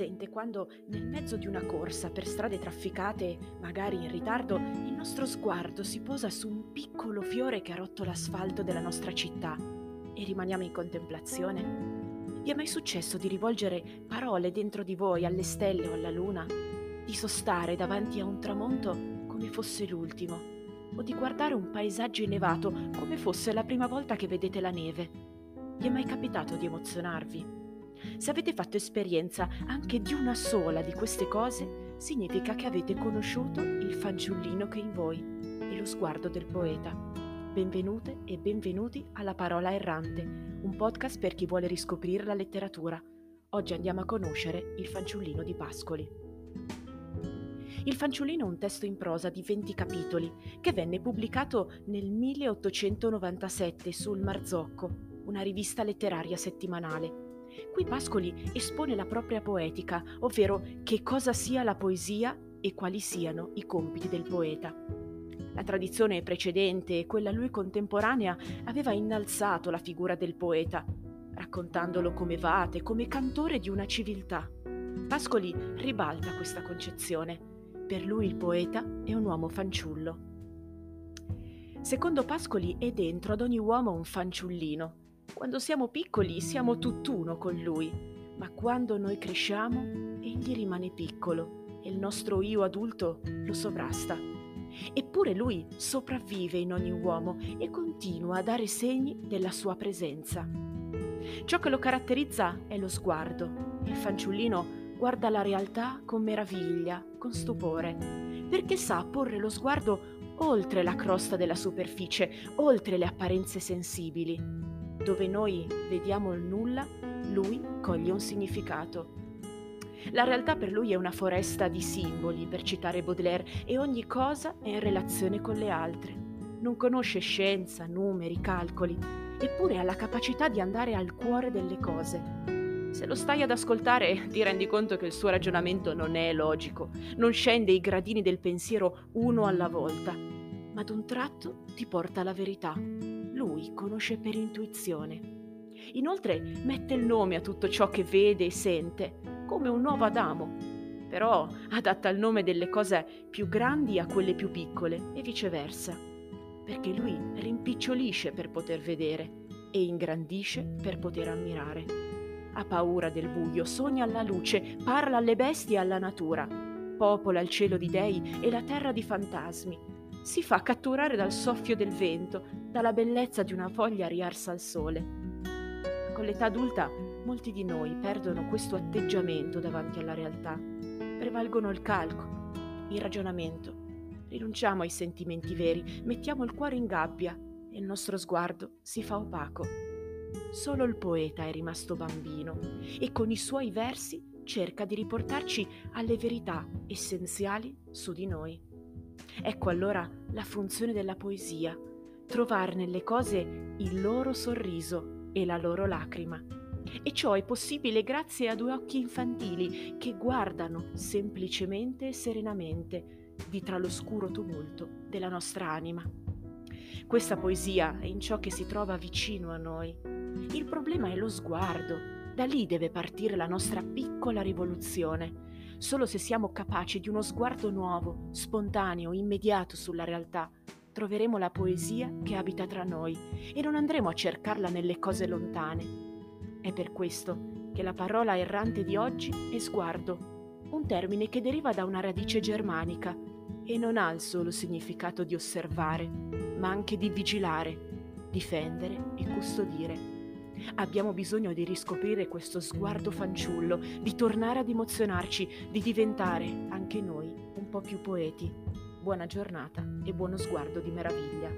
presente quando nel mezzo di una corsa per strade trafficate, magari in ritardo, il nostro sguardo si posa su un piccolo fiore che ha rotto l'asfalto della nostra città e rimaniamo in contemplazione? Vi è mai successo di rivolgere parole dentro di voi alle stelle o alla luna? Di sostare davanti a un tramonto come fosse l'ultimo? O di guardare un paesaggio innevato come fosse la prima volta che vedete la neve? Vi è mai capitato di emozionarvi? Se avete fatto esperienza anche di una sola di queste cose, significa che avete conosciuto il fanciullino che è in voi e lo sguardo del poeta. Benvenute e benvenuti alla Parola Errante, un podcast per chi vuole riscoprire la letteratura. Oggi andiamo a conoscere il fanciullino di Pascoli. Il fanciullino è un testo in prosa di 20 capitoli che venne pubblicato nel 1897 sul Marzocco, una rivista letteraria settimanale Qui Pascoli espone la propria poetica, ovvero che cosa sia la poesia e quali siano i compiti del poeta. La tradizione precedente e quella a lui contemporanea aveva innalzato la figura del poeta, raccontandolo come vate, come cantore di una civiltà. Pascoli ribalta questa concezione. Per lui il poeta è un uomo fanciullo. Secondo Pascoli è dentro ad ogni uomo un fanciullino, quando siamo piccoli siamo tutt'uno con lui, ma quando noi cresciamo egli rimane piccolo e il nostro io adulto lo sovrasta. Eppure lui sopravvive in ogni uomo e continua a dare segni della sua presenza. Ciò che lo caratterizza è lo sguardo. Il fanciullino guarda la realtà con meraviglia, con stupore, perché sa porre lo sguardo oltre la crosta della superficie, oltre le apparenze sensibili. Dove noi vediamo il nulla, lui coglie un significato. La realtà per lui è una foresta di simboli, per citare Baudelaire, e ogni cosa è in relazione con le altre. Non conosce scienza, numeri, calcoli, eppure ha la capacità di andare al cuore delle cose. Se lo stai ad ascoltare ti rendi conto che il suo ragionamento non è logico, non scende i gradini del pensiero uno alla volta, ma ad un tratto ti porta alla verità lui conosce per intuizione. Inoltre mette il nome a tutto ciò che vede e sente, come un nuovo Adamo, però adatta il nome delle cose più grandi a quelle più piccole e viceversa, perché lui rimpicciolisce per poter vedere e ingrandisce per poter ammirare. Ha paura del buio, sogna alla luce, parla alle bestie e alla natura, popola il cielo di dei e la terra di fantasmi, si fa catturare dal soffio del vento, dalla bellezza di una foglia riarsa al sole. Con l'età adulta molti di noi perdono questo atteggiamento davanti alla realtà. Prevalgono il calcolo, il ragionamento. Rinunciamo ai sentimenti veri, mettiamo il cuore in gabbia e il nostro sguardo si fa opaco. Solo il poeta è rimasto bambino e con i suoi versi cerca di riportarci alle verità essenziali su di noi. Ecco allora la funzione della poesia, trovare nelle cose il loro sorriso e la loro lacrima. E ciò è possibile grazie a due occhi infantili che guardano semplicemente e serenamente di tra l'oscuro tumulto della nostra anima. Questa poesia è in ciò che si trova vicino a noi. Il problema è lo sguardo. Da lì deve partire la nostra piccola rivoluzione Solo se siamo capaci di uno sguardo nuovo, spontaneo, immediato sulla realtà, troveremo la poesia che abita tra noi e non andremo a cercarla nelle cose lontane. È per questo che la parola errante di oggi è sguardo, un termine che deriva da una radice germanica e non ha il solo significato di osservare, ma anche di vigilare, difendere e custodire. Abbiamo bisogno di riscoprire questo sguardo fanciullo, di tornare ad emozionarci, di diventare anche noi un po' più poeti. Buona giornata e buono sguardo di meraviglia.